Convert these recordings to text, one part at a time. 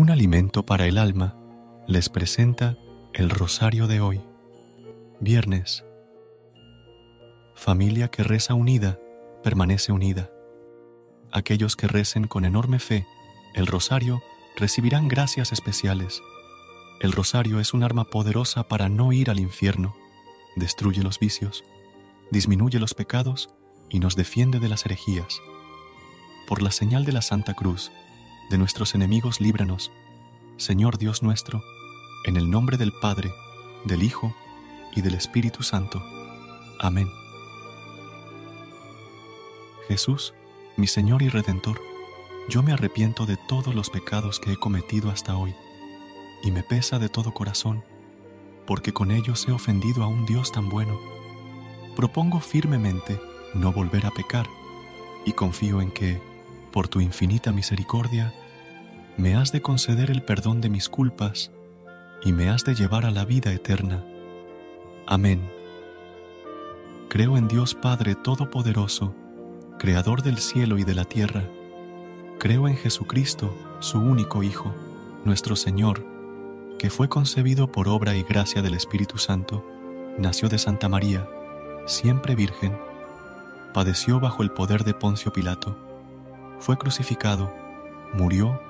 Un alimento para el alma les presenta el rosario de hoy. Viernes. Familia que reza unida, permanece unida. Aquellos que recen con enorme fe el rosario recibirán gracias especiales. El rosario es un arma poderosa para no ir al infierno, destruye los vicios, disminuye los pecados y nos defiende de las herejías. Por la señal de la Santa Cruz, de nuestros enemigos líbranos, Señor Dios nuestro, en el nombre del Padre, del Hijo y del Espíritu Santo. Amén. Jesús, mi Señor y Redentor, yo me arrepiento de todos los pecados que he cometido hasta hoy, y me pesa de todo corazón, porque con ellos he ofendido a un Dios tan bueno. Propongo firmemente no volver a pecar, y confío en que, por tu infinita misericordia, me has de conceder el perdón de mis culpas y me has de llevar a la vida eterna. Amén. Creo en Dios Padre Todopoderoso, Creador del cielo y de la tierra. Creo en Jesucristo, su único Hijo, nuestro Señor, que fue concebido por obra y gracia del Espíritu Santo, nació de Santa María, siempre virgen, padeció bajo el poder de Poncio Pilato, fue crucificado, murió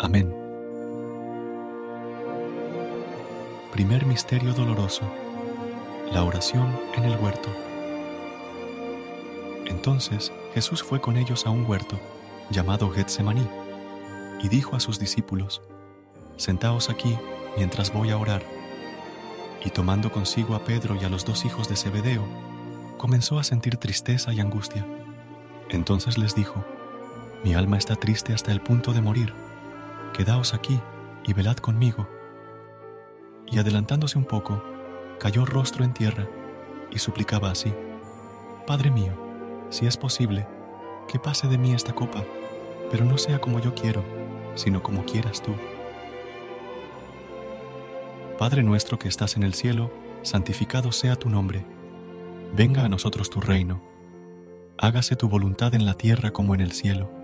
Amén. Primer Misterio Doloroso. La oración en el huerto. Entonces Jesús fue con ellos a un huerto llamado Getsemaní y dijo a sus discípulos, Sentaos aquí mientras voy a orar. Y tomando consigo a Pedro y a los dos hijos de Zebedeo, comenzó a sentir tristeza y angustia. Entonces les dijo, Mi alma está triste hasta el punto de morir Quedaos aquí y velad conmigo. Y adelantándose un poco, cayó rostro en tierra y suplicaba así, Padre mío, si es posible, que pase de mí esta copa, pero no sea como yo quiero, sino como quieras tú. Padre nuestro que estás en el cielo, santificado sea tu nombre. Venga a nosotros tu reino. Hágase tu voluntad en la tierra como en el cielo.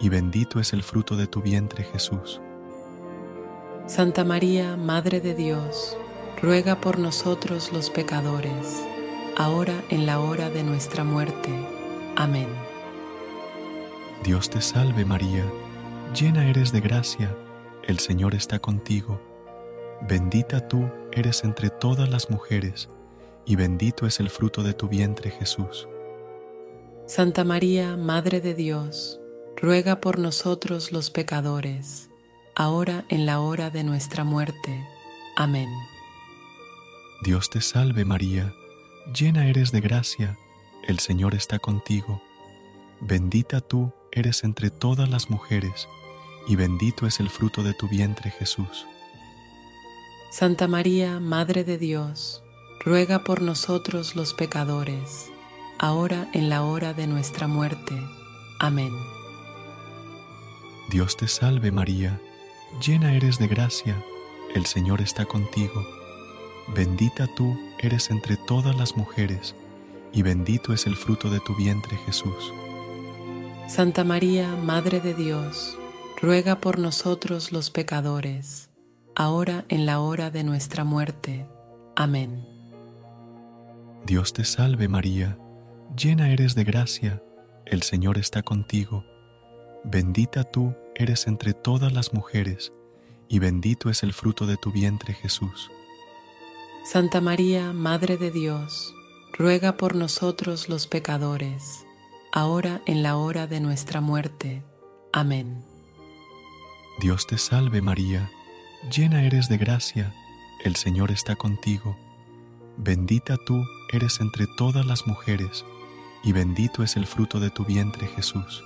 y bendito es el fruto de tu vientre Jesús. Santa María, Madre de Dios, ruega por nosotros los pecadores, ahora en la hora de nuestra muerte. Amén. Dios te salve María, llena eres de gracia, el Señor está contigo. Bendita tú eres entre todas las mujeres, y bendito es el fruto de tu vientre Jesús. Santa María, Madre de Dios, ruega por nosotros los pecadores, ahora en la hora de nuestra muerte. Amén. Dios te salve María, llena eres de gracia, el Señor está contigo. Bendita tú eres entre todas las mujeres, y bendito es el fruto de tu vientre Jesús. Santa María, Madre de Dios, ruega por nosotros los pecadores, ahora en la hora de nuestra muerte. Amén. Dios te salve María, llena eres de gracia, el Señor está contigo. Bendita tú eres entre todas las mujeres, y bendito es el fruto de tu vientre Jesús. Santa María, Madre de Dios, ruega por nosotros los pecadores, ahora en la hora de nuestra muerte. Amén. Dios te salve María, llena eres de gracia, el Señor está contigo. Bendita tú eres entre todas las mujeres, y bendito es el fruto de tu vientre Jesús. Santa María, Madre de Dios, ruega por nosotros los pecadores, ahora en la hora de nuestra muerte. Amén. Dios te salve María, llena eres de gracia, el Señor está contigo. Bendita tú eres entre todas las mujeres, y bendito es el fruto de tu vientre Jesús.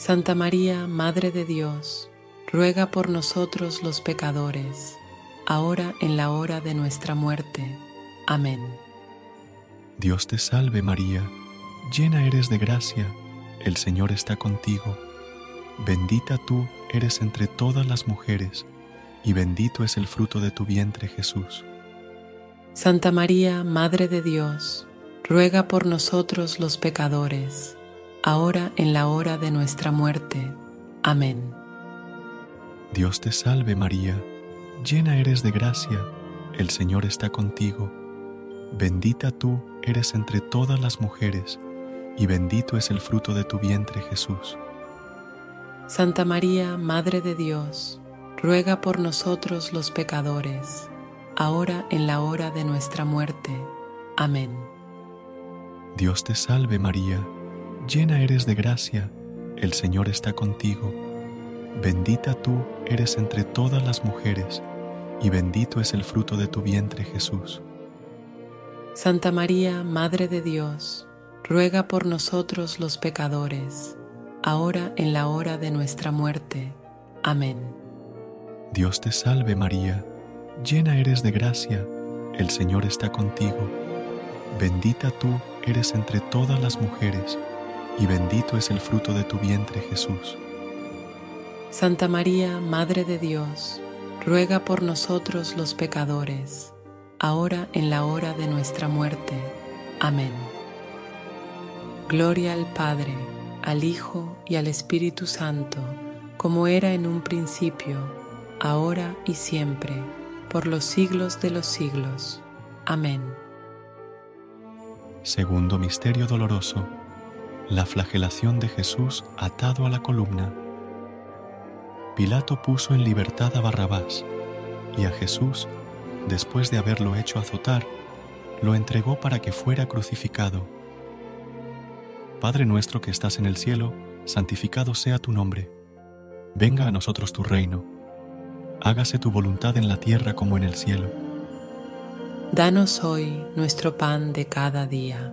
Santa María, Madre de Dios, ruega por nosotros los pecadores, ahora en la hora de nuestra muerte. Amén. Dios te salve María, llena eres de gracia, el Señor está contigo. Bendita tú eres entre todas las mujeres, y bendito es el fruto de tu vientre Jesús. Santa María, Madre de Dios, ruega por nosotros los pecadores, ahora en la hora de nuestra muerte. Amén. Dios te salve María, llena eres de gracia, el Señor está contigo. Bendita tú eres entre todas las mujeres, y bendito es el fruto de tu vientre Jesús. Santa María, Madre de Dios, ruega por nosotros los pecadores, ahora en la hora de nuestra muerte. Amén. Dios te salve María, llena eres de gracia, el Señor está contigo. Bendita tú eres entre todas las mujeres, y bendito es el fruto de tu vientre Jesús. Santa María, Madre de Dios, ruega por nosotros los pecadores, ahora en la hora de nuestra muerte. Amén. Dios te salve María, llena eres de gracia, el Señor está contigo. Bendita tú eres entre todas las mujeres, y bendito es el fruto de tu vientre Jesús. Santa María, Madre de Dios, ruega por nosotros los pecadores, ahora en la hora de nuestra muerte. Amén. Gloria al Padre, al Hijo y al Espíritu Santo, como era en un principio, ahora y siempre, por los siglos de los siglos. Amén. Segundo Misterio Doloroso. La flagelación de Jesús atado a la columna. Pilato puso en libertad a Barrabás y a Jesús, después de haberlo hecho azotar, lo entregó para que fuera crucificado. Padre nuestro que estás en el cielo, santificado sea tu nombre. Venga a nosotros tu reino. Hágase tu voluntad en la tierra como en el cielo. Danos hoy nuestro pan de cada día.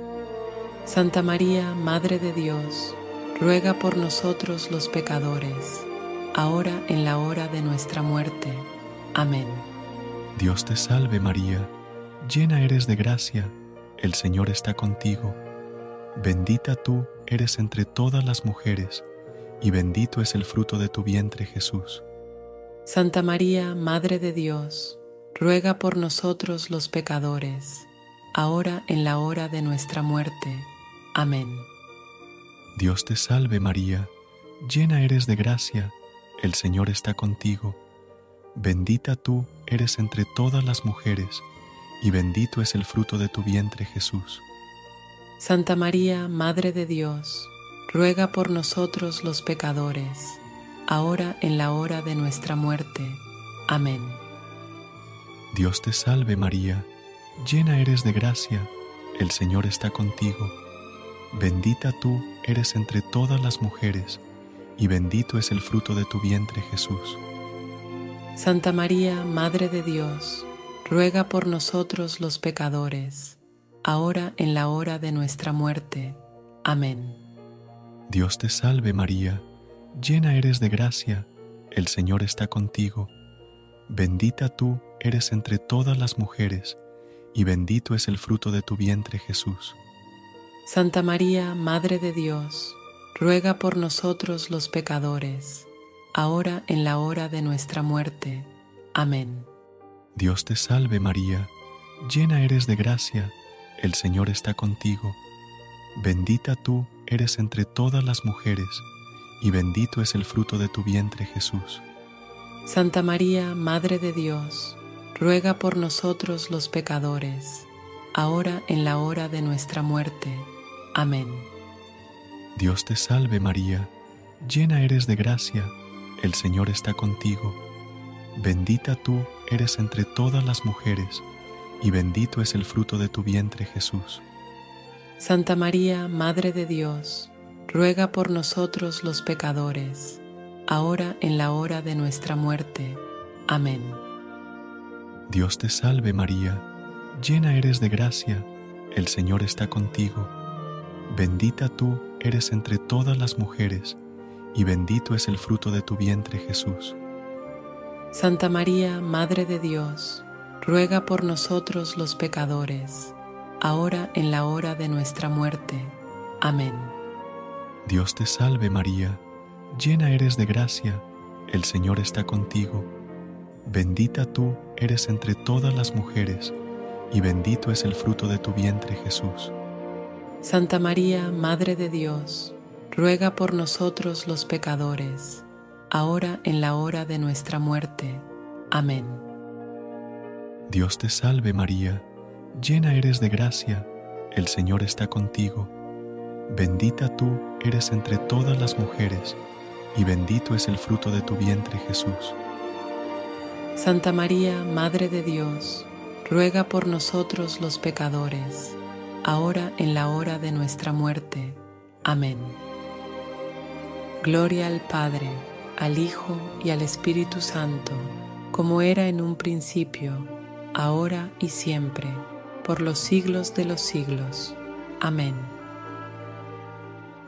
Santa María, Madre de Dios, ruega por nosotros los pecadores, ahora en la hora de nuestra muerte. Amén. Dios te salve María, llena eres de gracia, el Señor está contigo. Bendita tú eres entre todas las mujeres, y bendito es el fruto de tu vientre Jesús. Santa María, Madre de Dios, ruega por nosotros los pecadores, ahora en la hora de nuestra muerte. Amén. Dios te salve María, llena eres de gracia, el Señor está contigo. Bendita tú eres entre todas las mujeres, y bendito es el fruto de tu vientre Jesús. Santa María, Madre de Dios, ruega por nosotros los pecadores, ahora en la hora de nuestra muerte. Amén. Dios te salve María, llena eres de gracia, el Señor está contigo. Bendita tú eres entre todas las mujeres, y bendito es el fruto de tu vientre Jesús. Santa María, Madre de Dios, ruega por nosotros los pecadores, ahora en la hora de nuestra muerte. Amén. Dios te salve María, llena eres de gracia, el Señor está contigo. Bendita tú eres entre todas las mujeres, y bendito es el fruto de tu vientre Jesús. Santa María, Madre de Dios, ruega por nosotros los pecadores, ahora en la hora de nuestra muerte. Amén. Dios te salve María, llena eres de gracia, el Señor está contigo. Bendita tú eres entre todas las mujeres, y bendito es el fruto de tu vientre Jesús. Santa María, Madre de Dios, ruega por nosotros los pecadores, ahora en la hora de nuestra muerte. Amén. Dios te salve María, llena eres de gracia, el Señor está contigo. Bendita tú eres entre todas las mujeres, y bendito es el fruto de tu vientre Jesús. Santa María, Madre de Dios, ruega por nosotros los pecadores, ahora en la hora de nuestra muerte. Amén. Dios te salve María, llena eres de gracia, el Señor está contigo. Bendita tú eres entre todas las mujeres, y bendito es el fruto de tu vientre Jesús. Santa María, Madre de Dios, ruega por nosotros los pecadores, ahora en la hora de nuestra muerte. Amén. Dios te salve María, llena eres de gracia, el Señor está contigo. Bendita tú eres entre todas las mujeres, y bendito es el fruto de tu vientre Jesús. Santa María, Madre de Dios, ruega por nosotros los pecadores, ahora en la hora de nuestra muerte. Amén. Dios te salve María, llena eres de gracia, el Señor está contigo. Bendita tú eres entre todas las mujeres, y bendito es el fruto de tu vientre Jesús. Santa María, Madre de Dios, ruega por nosotros los pecadores, ahora en la hora de nuestra muerte. Amén. Gloria al Padre, al Hijo y al Espíritu Santo, como era en un principio, ahora y siempre, por los siglos de los siglos. Amén.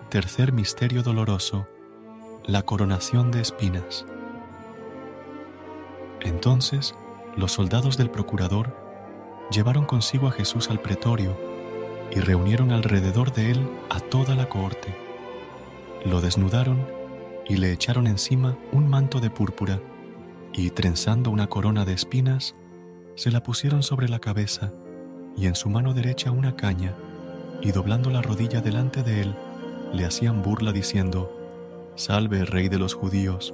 Tercer Misterio Doloroso. La coronación de espinas. Entonces, los soldados del procurador llevaron consigo a Jesús al pretorio y reunieron alrededor de él a toda la cohorte. Lo desnudaron y le echaron encima un manto de púrpura y trenzando una corona de espinas, se la pusieron sobre la cabeza y en su mano derecha una caña y doblando la rodilla delante de él, le hacían burla diciendo, Salve, Rey de los judíos.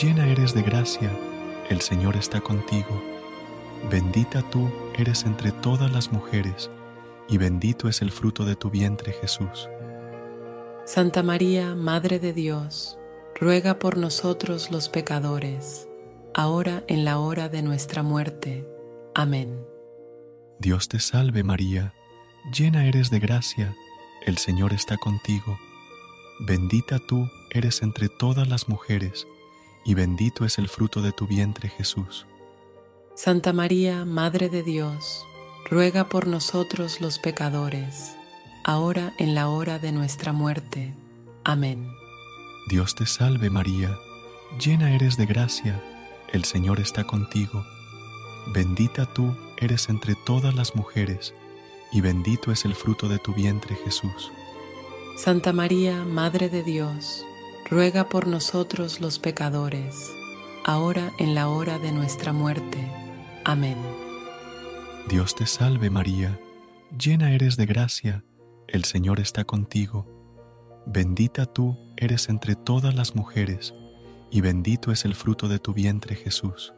Llena eres de gracia, el Señor está contigo. Bendita tú eres entre todas las mujeres, y bendito es el fruto de tu vientre Jesús. Santa María, Madre de Dios, ruega por nosotros los pecadores, ahora en la hora de nuestra muerte. Amén. Dios te salve María, llena eres de gracia, el Señor está contigo. Bendita tú eres entre todas las mujeres, y bendito es el fruto de tu vientre Jesús. Santa María, Madre de Dios, ruega por nosotros los pecadores, ahora en la hora de nuestra muerte. Amén. Dios te salve María, llena eres de gracia, el Señor está contigo. Bendita tú eres entre todas las mujeres, y bendito es el fruto de tu vientre Jesús. Santa María, Madre de Dios, ruega por nosotros los pecadores, ahora en la hora de nuestra muerte. Amén. Dios te salve María, llena eres de gracia, el Señor está contigo. Bendita tú eres entre todas las mujeres, y bendito es el fruto de tu vientre Jesús.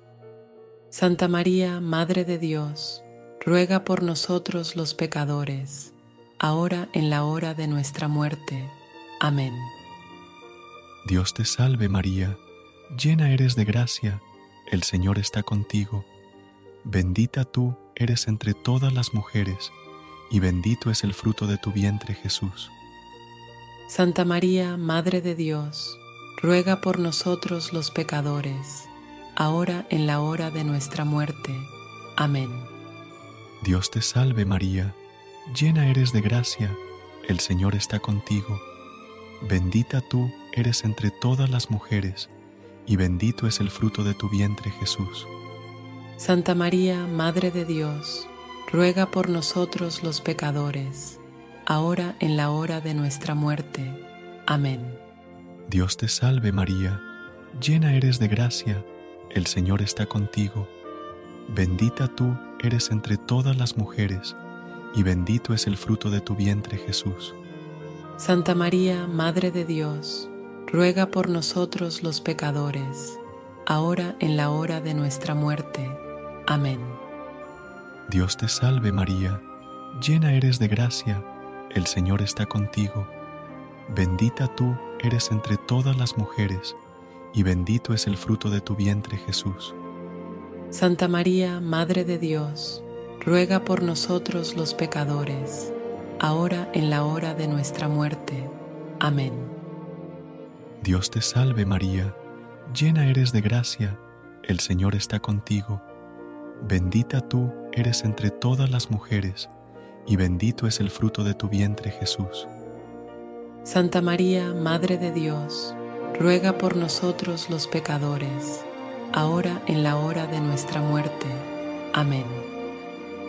Santa María, Madre de Dios, ruega por nosotros los pecadores, ahora en la hora de nuestra muerte. Amén. Dios te salve María, llena eres de gracia, el Señor está contigo. Bendita tú eres entre todas las mujeres, y bendito es el fruto de tu vientre Jesús. Santa María, Madre de Dios, ruega por nosotros los pecadores, ahora en la hora de nuestra muerte. Amén. Dios te salve María, llena eres de gracia, el Señor está contigo. Bendita tú eres entre todas las mujeres, y bendito es el fruto de tu vientre Jesús. Santa María, Madre de Dios, ruega por nosotros los pecadores, ahora en la hora de nuestra muerte. Amén. Dios te salve María, llena eres de gracia, el Señor está contigo. Bendita tú eres entre todas las mujeres, y bendito es el fruto de tu vientre Jesús. Santa María, Madre de Dios, ruega por nosotros los pecadores, ahora en la hora de nuestra muerte. Amén. Dios te salve María, llena eres de gracia, el Señor está contigo. Bendita tú eres entre todas las mujeres, y bendito es el fruto de tu vientre Jesús. Santa María, Madre de Dios, ruega por nosotros los pecadores, ahora en la hora de nuestra muerte. Amén. Dios te salve María, llena eres de gracia, el Señor está contigo. Bendita tú eres entre todas las mujeres, y bendito es el fruto de tu vientre Jesús. Santa María, Madre de Dios, ruega por nosotros los pecadores, ahora en la hora de nuestra muerte. Amén.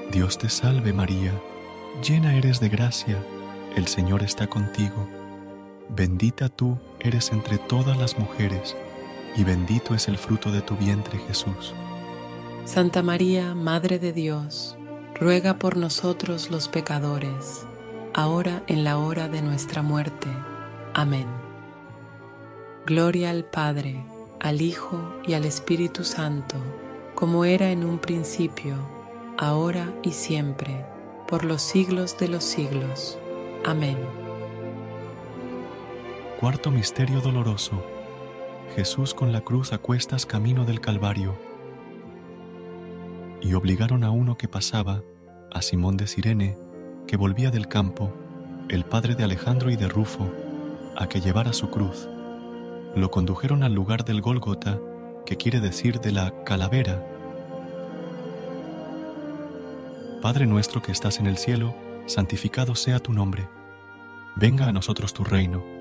Dios te salve María, llena eres de gracia, el Señor está contigo. Bendita tú eres entre todas las mujeres, y bendito es el fruto de tu vientre Jesús. Santa María, Madre de Dios, ruega por nosotros los pecadores, ahora en la hora de nuestra muerte. Amén. Gloria al Padre, al Hijo y al Espíritu Santo, como era en un principio, ahora y siempre, por los siglos de los siglos. Amén. Cuarto Misterio Doloroso. Jesús con la cruz a cuestas camino del Calvario. Y obligaron a uno que pasaba, a Simón de Sirene, que volvía del campo, el padre de Alejandro y de Rufo, a que llevara su cruz. Lo condujeron al lugar del Gólgota, que quiere decir de la calavera. Padre nuestro que estás en el cielo, santificado sea tu nombre. Venga a nosotros tu reino.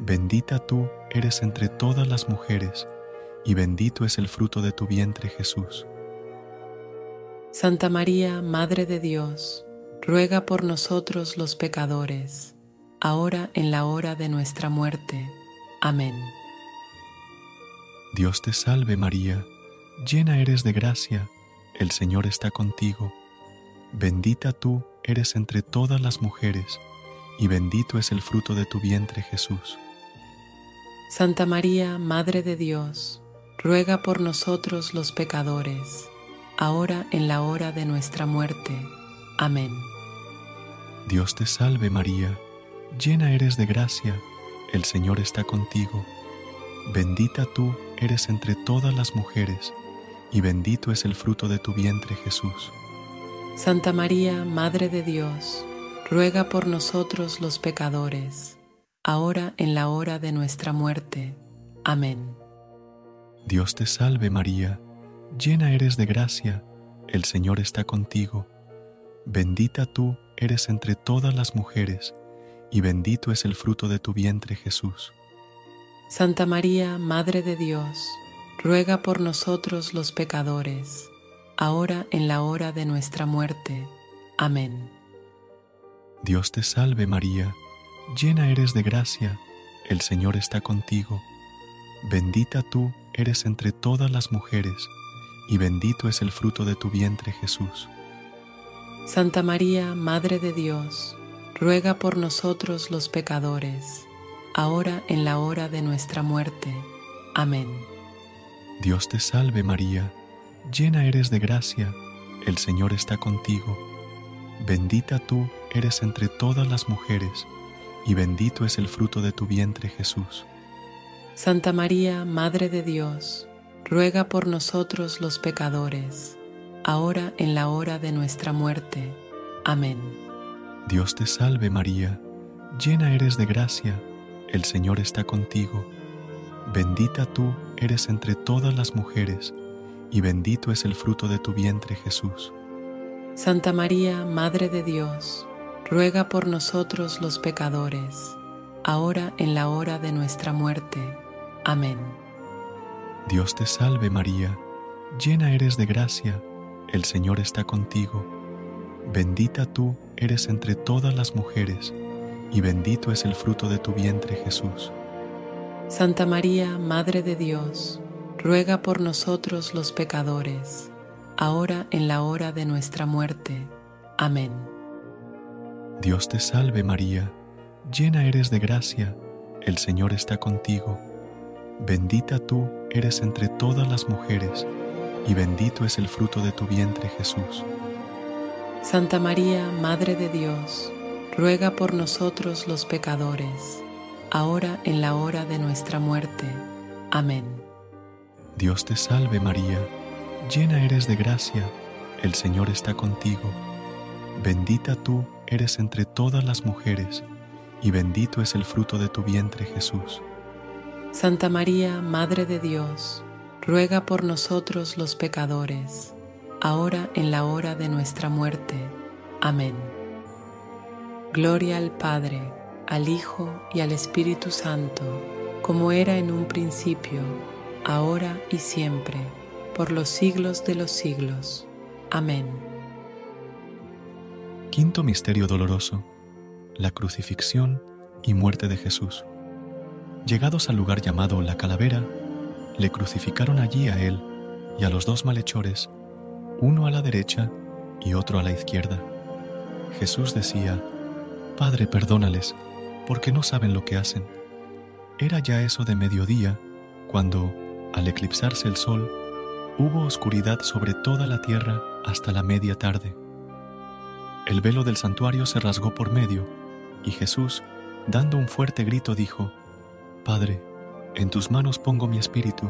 Bendita tú eres entre todas las mujeres, y bendito es el fruto de tu vientre Jesús. Santa María, Madre de Dios, ruega por nosotros los pecadores, ahora en la hora de nuestra muerte. Amén. Dios te salve María, llena eres de gracia, el Señor está contigo. Bendita tú eres entre todas las mujeres, y bendito es el fruto de tu vientre Jesús. Santa María, Madre de Dios, ruega por nosotros los pecadores, ahora en la hora de nuestra muerte. Amén. Dios te salve María, llena eres de gracia, el Señor está contigo. Bendita tú eres entre todas las mujeres, y bendito es el fruto de tu vientre Jesús. Santa María, Madre de Dios, ruega por nosotros los pecadores, ahora en la hora de nuestra muerte. Amén. Dios te salve María, llena eres de gracia, el Señor está contigo. Bendita tú eres entre todas las mujeres, y bendito es el fruto de tu vientre Jesús. Santa María, Madre de Dios, ruega por nosotros los pecadores, ahora en la hora de nuestra muerte. Amén. Dios te salve María, llena eres de gracia, el Señor está contigo. Bendita tú eres entre todas las mujeres, y bendito es el fruto de tu vientre Jesús. Santa María, Madre de Dios, ruega por nosotros los pecadores, ahora en la hora de nuestra muerte. Amén. Dios te salve María, llena eres de gracia, el Señor está contigo. Bendita tú eres entre todas las mujeres, y bendito es el fruto de tu vientre Jesús. Santa María, Madre de Dios, ruega por nosotros los pecadores, ahora en la hora de nuestra muerte. Amén. Dios te salve María, llena eres de gracia, el Señor está contigo. Bendita tú eres entre todas las mujeres, y bendito es el fruto de tu vientre Jesús. Santa María, Madre de Dios, ruega por nosotros los pecadores, ahora en la hora de nuestra muerte. Amén. Dios te salve María, llena eres de gracia, el Señor está contigo. Bendita tú eres entre todas las mujeres, y bendito es el fruto de tu vientre Jesús. Santa María, Madre de Dios, ruega por nosotros los pecadores, ahora en la hora de nuestra muerte. Amén. Dios te salve María, llena eres de gracia, el Señor está contigo. Bendita tú eres entre todas las mujeres, y bendito es el fruto de tu vientre Jesús. Santa María, Madre de Dios, ruega por nosotros los pecadores, ahora en la hora de nuestra muerte. Amén. Dios te salve María, llena eres de gracia, el Señor está contigo. Bendita tú eres entre todas las mujeres, y bendito es el fruto de tu vientre Jesús. Santa María, Madre de Dios, ruega por nosotros los pecadores, ahora en la hora de nuestra muerte. Amén. Gloria al Padre, al Hijo y al Espíritu Santo, como era en un principio, ahora y siempre, por los siglos de los siglos. Amén. Quinto Misterio Doloroso. La crucifixión y muerte de Jesús. Llegados al lugar llamado La Calavera, le crucificaron allí a él y a los dos malhechores, uno a la derecha y otro a la izquierda. Jesús decía, Padre, perdónales, porque no saben lo que hacen. Era ya eso de mediodía, cuando, al eclipsarse el sol, hubo oscuridad sobre toda la tierra hasta la media tarde. El velo del santuario se rasgó por medio, y Jesús, dando un fuerte grito, dijo, Padre, en tus manos pongo mi espíritu.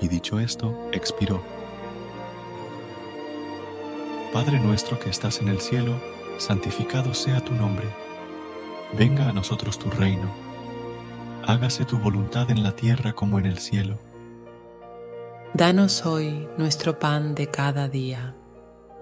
Y dicho esto, expiró. Padre nuestro que estás en el cielo, santificado sea tu nombre. Venga a nosotros tu reino. Hágase tu voluntad en la tierra como en el cielo. Danos hoy nuestro pan de cada día.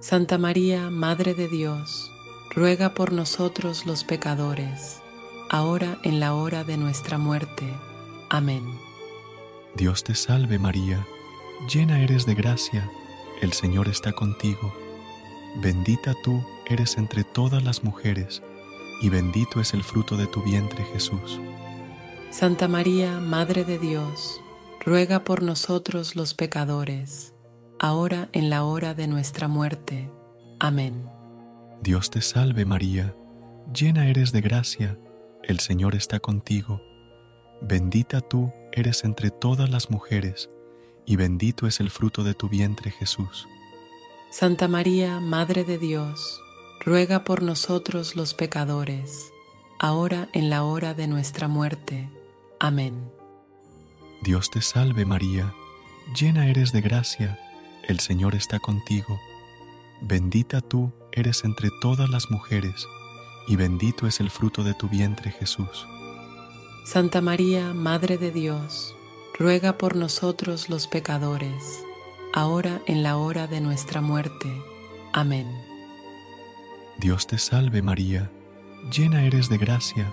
Santa María, Madre de Dios, ruega por nosotros los pecadores, ahora en la hora de nuestra muerte. Amén. Dios te salve María, llena eres de gracia, el Señor está contigo. Bendita tú eres entre todas las mujeres, y bendito es el fruto de tu vientre Jesús. Santa María, Madre de Dios, ruega por nosotros los pecadores, ahora en la hora de nuestra muerte. Amén. Dios te salve María, llena eres de gracia, el Señor está contigo. Bendita tú eres entre todas las mujeres, y bendito es el fruto de tu vientre Jesús. Santa María, Madre de Dios, ruega por nosotros los pecadores, ahora en la hora de nuestra muerte. Amén. Dios te salve María, llena eres de gracia, el Señor está contigo. Bendita tú eres entre todas las mujeres, y bendito es el fruto de tu vientre Jesús. Santa María, Madre de Dios, ruega por nosotros los pecadores, ahora en la hora de nuestra muerte. Amén. Dios te salve María, llena eres de gracia,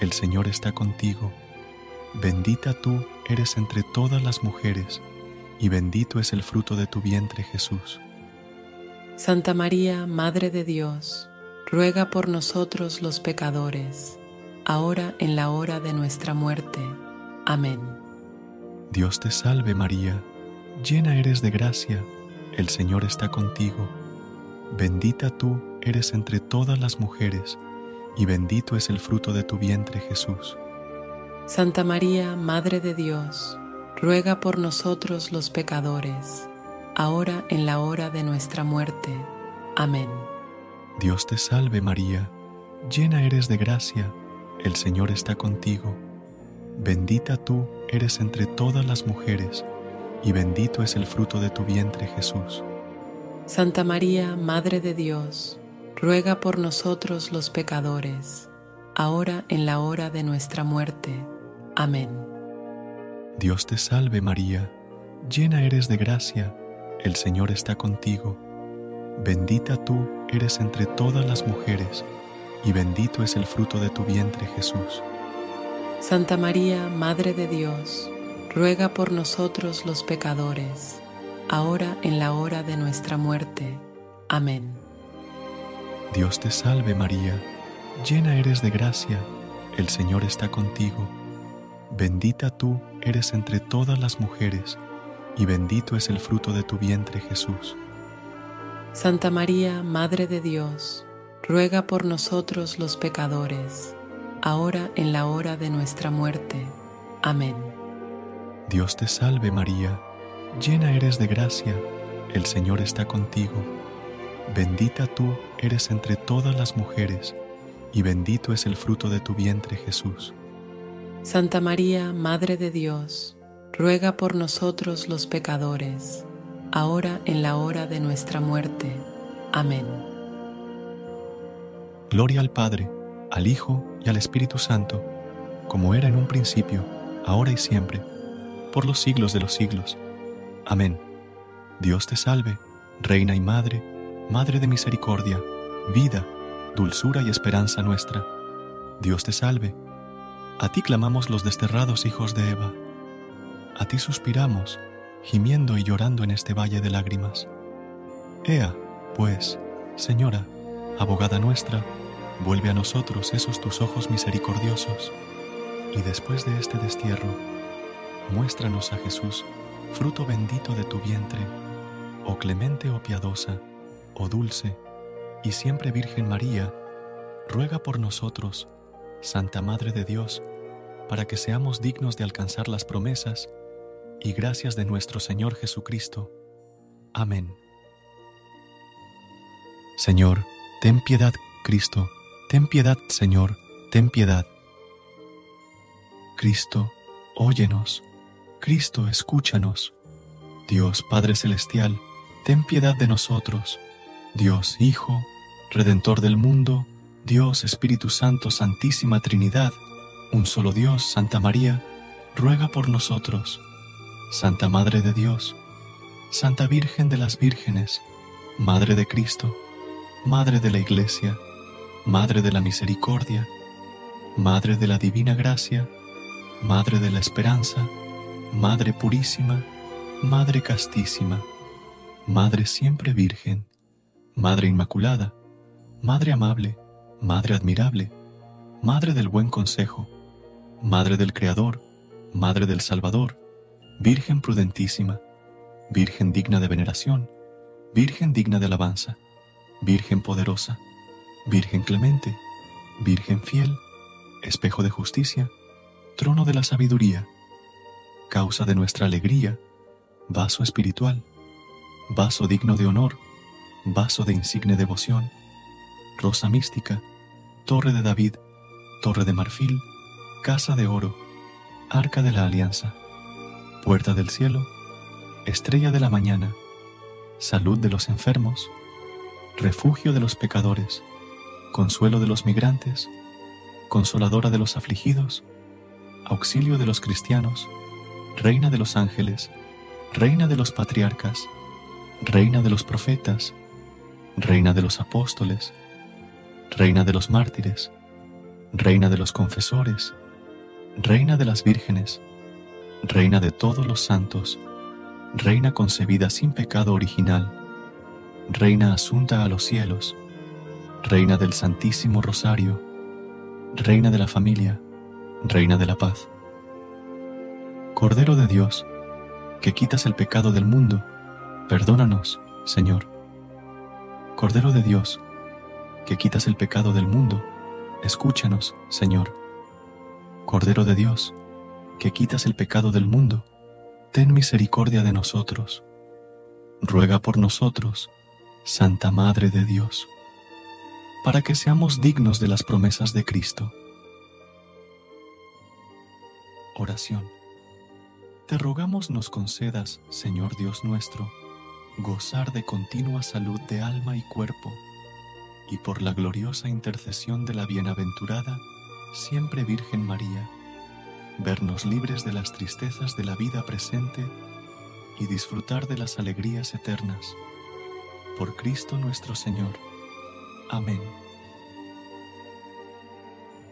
el Señor está contigo. Bendita tú eres entre todas las mujeres, y bendito es el fruto de tu vientre Jesús. Santa María, Madre de Dios, ruega por nosotros los pecadores, ahora en la hora de nuestra muerte. Amén. Dios te salve María, llena eres de gracia, el Señor está contigo. Bendita tú eres entre todas las mujeres, y bendito es el fruto de tu vientre Jesús. Santa María, Madre de Dios, ruega por nosotros los pecadores, ahora en la hora de nuestra muerte. Amén. Dios te salve María, llena eres de gracia, el Señor está contigo. Bendita tú eres entre todas las mujeres, y bendito es el fruto de tu vientre Jesús. Santa María, Madre de Dios, ruega por nosotros los pecadores, ahora en la hora de nuestra muerte. Amén. Dios te salve María, llena eres de gracia, el Señor está contigo. Bendita tú eres entre todas las mujeres, y bendito es el fruto de tu vientre Jesús. Santa María, Madre de Dios, ruega por nosotros los pecadores, ahora en la hora de nuestra muerte. Amén. Dios te salve María, llena eres de gracia, el Señor está contigo. Bendita tú eres entre todas las mujeres, y bendito es el fruto de tu vientre Jesús. Santa María, Madre de Dios, ruega por nosotros los pecadores, ahora en la hora de nuestra muerte. Amén. Dios te salve María, llena eres de gracia, el Señor está contigo. Bendita tú eres entre todas las mujeres, y bendito es el fruto de tu vientre Jesús. Santa María, Madre de Dios, ruega por nosotros los pecadores, ahora en la hora de nuestra muerte. Amén. Gloria al Padre, al Hijo y al Espíritu Santo, como era en un principio, ahora y siempre, por los siglos de los siglos. Amén. Dios te salve, Reina y Madre, Madre de misericordia, vida, dulzura y esperanza nuestra. Dios te salve a ti clamamos los desterrados hijos de Eva. A ti suspiramos, gimiendo y llorando en este valle de lágrimas. Ea, pues, Señora, abogada nuestra, vuelve a nosotros esos tus ojos misericordiosos, y después de este destierro, muéstranos a Jesús, fruto bendito de tu vientre, oh clemente o oh piadosa, oh dulce, y siempre Virgen María, ruega por nosotros, Santa Madre de Dios, para que seamos dignos de alcanzar las promesas y gracias de nuestro Señor Jesucristo. Amén. Señor, ten piedad, Cristo, ten piedad, Señor, ten piedad. Cristo, óyenos. Cristo, escúchanos. Dios Padre Celestial, ten piedad de nosotros. Dios Hijo, Redentor del mundo, Dios Espíritu Santo, Santísima Trinidad, un solo Dios, Santa María, ruega por nosotros. Santa Madre de Dios, Santa Virgen de las Vírgenes, Madre de Cristo, Madre de la Iglesia, Madre de la Misericordia, Madre de la Divina Gracia, Madre de la Esperanza, Madre Purísima, Madre Castísima, Madre Siempre Virgen, Madre Inmaculada, Madre Amable, Madre admirable, Madre del buen consejo, Madre del Creador, Madre del Salvador, Virgen prudentísima, Virgen digna de veneración, Virgen digna de alabanza, Virgen poderosa, Virgen clemente, Virgen fiel, espejo de justicia, trono de la sabiduría, causa de nuestra alegría, vaso espiritual, vaso digno de honor, vaso de insigne devoción, rosa mística, torre de David, torre de marfil, casa de oro, arca de la alianza, puerta del cielo, estrella de la mañana, salud de los enfermos, refugio de los pecadores, consuelo de los migrantes, consoladora de los afligidos, auxilio de los cristianos, reina de los ángeles, reina de los patriarcas, reina de los profetas, reina de los apóstoles, reina de los mártires, reina de los confesores, reina de las vírgenes, reina de todos los santos, reina concebida sin pecado original, reina asunta a los cielos, reina del Santísimo Rosario, reina de la familia, reina de la paz. Cordero de Dios, que quitas el pecado del mundo, perdónanos, Señor. Cordero de Dios, que quitas el pecado del mundo, escúchanos, Señor. Cordero de Dios, que quitas el pecado del mundo, ten misericordia de nosotros. Ruega por nosotros, Santa Madre de Dios, para que seamos dignos de las promesas de Cristo. Oración. Te rogamos nos concedas, Señor Dios nuestro, gozar de continua salud de alma y cuerpo, y por la gloriosa intercesión de la bienaventurada, siempre Virgen María, vernos libres de las tristezas de la vida presente y disfrutar de las alegrías eternas. Por Cristo nuestro Señor. Amén.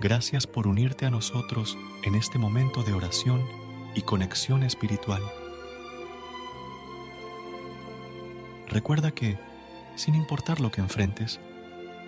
Gracias por unirte a nosotros en este momento de oración y conexión espiritual. Recuerda que, sin importar lo que enfrentes,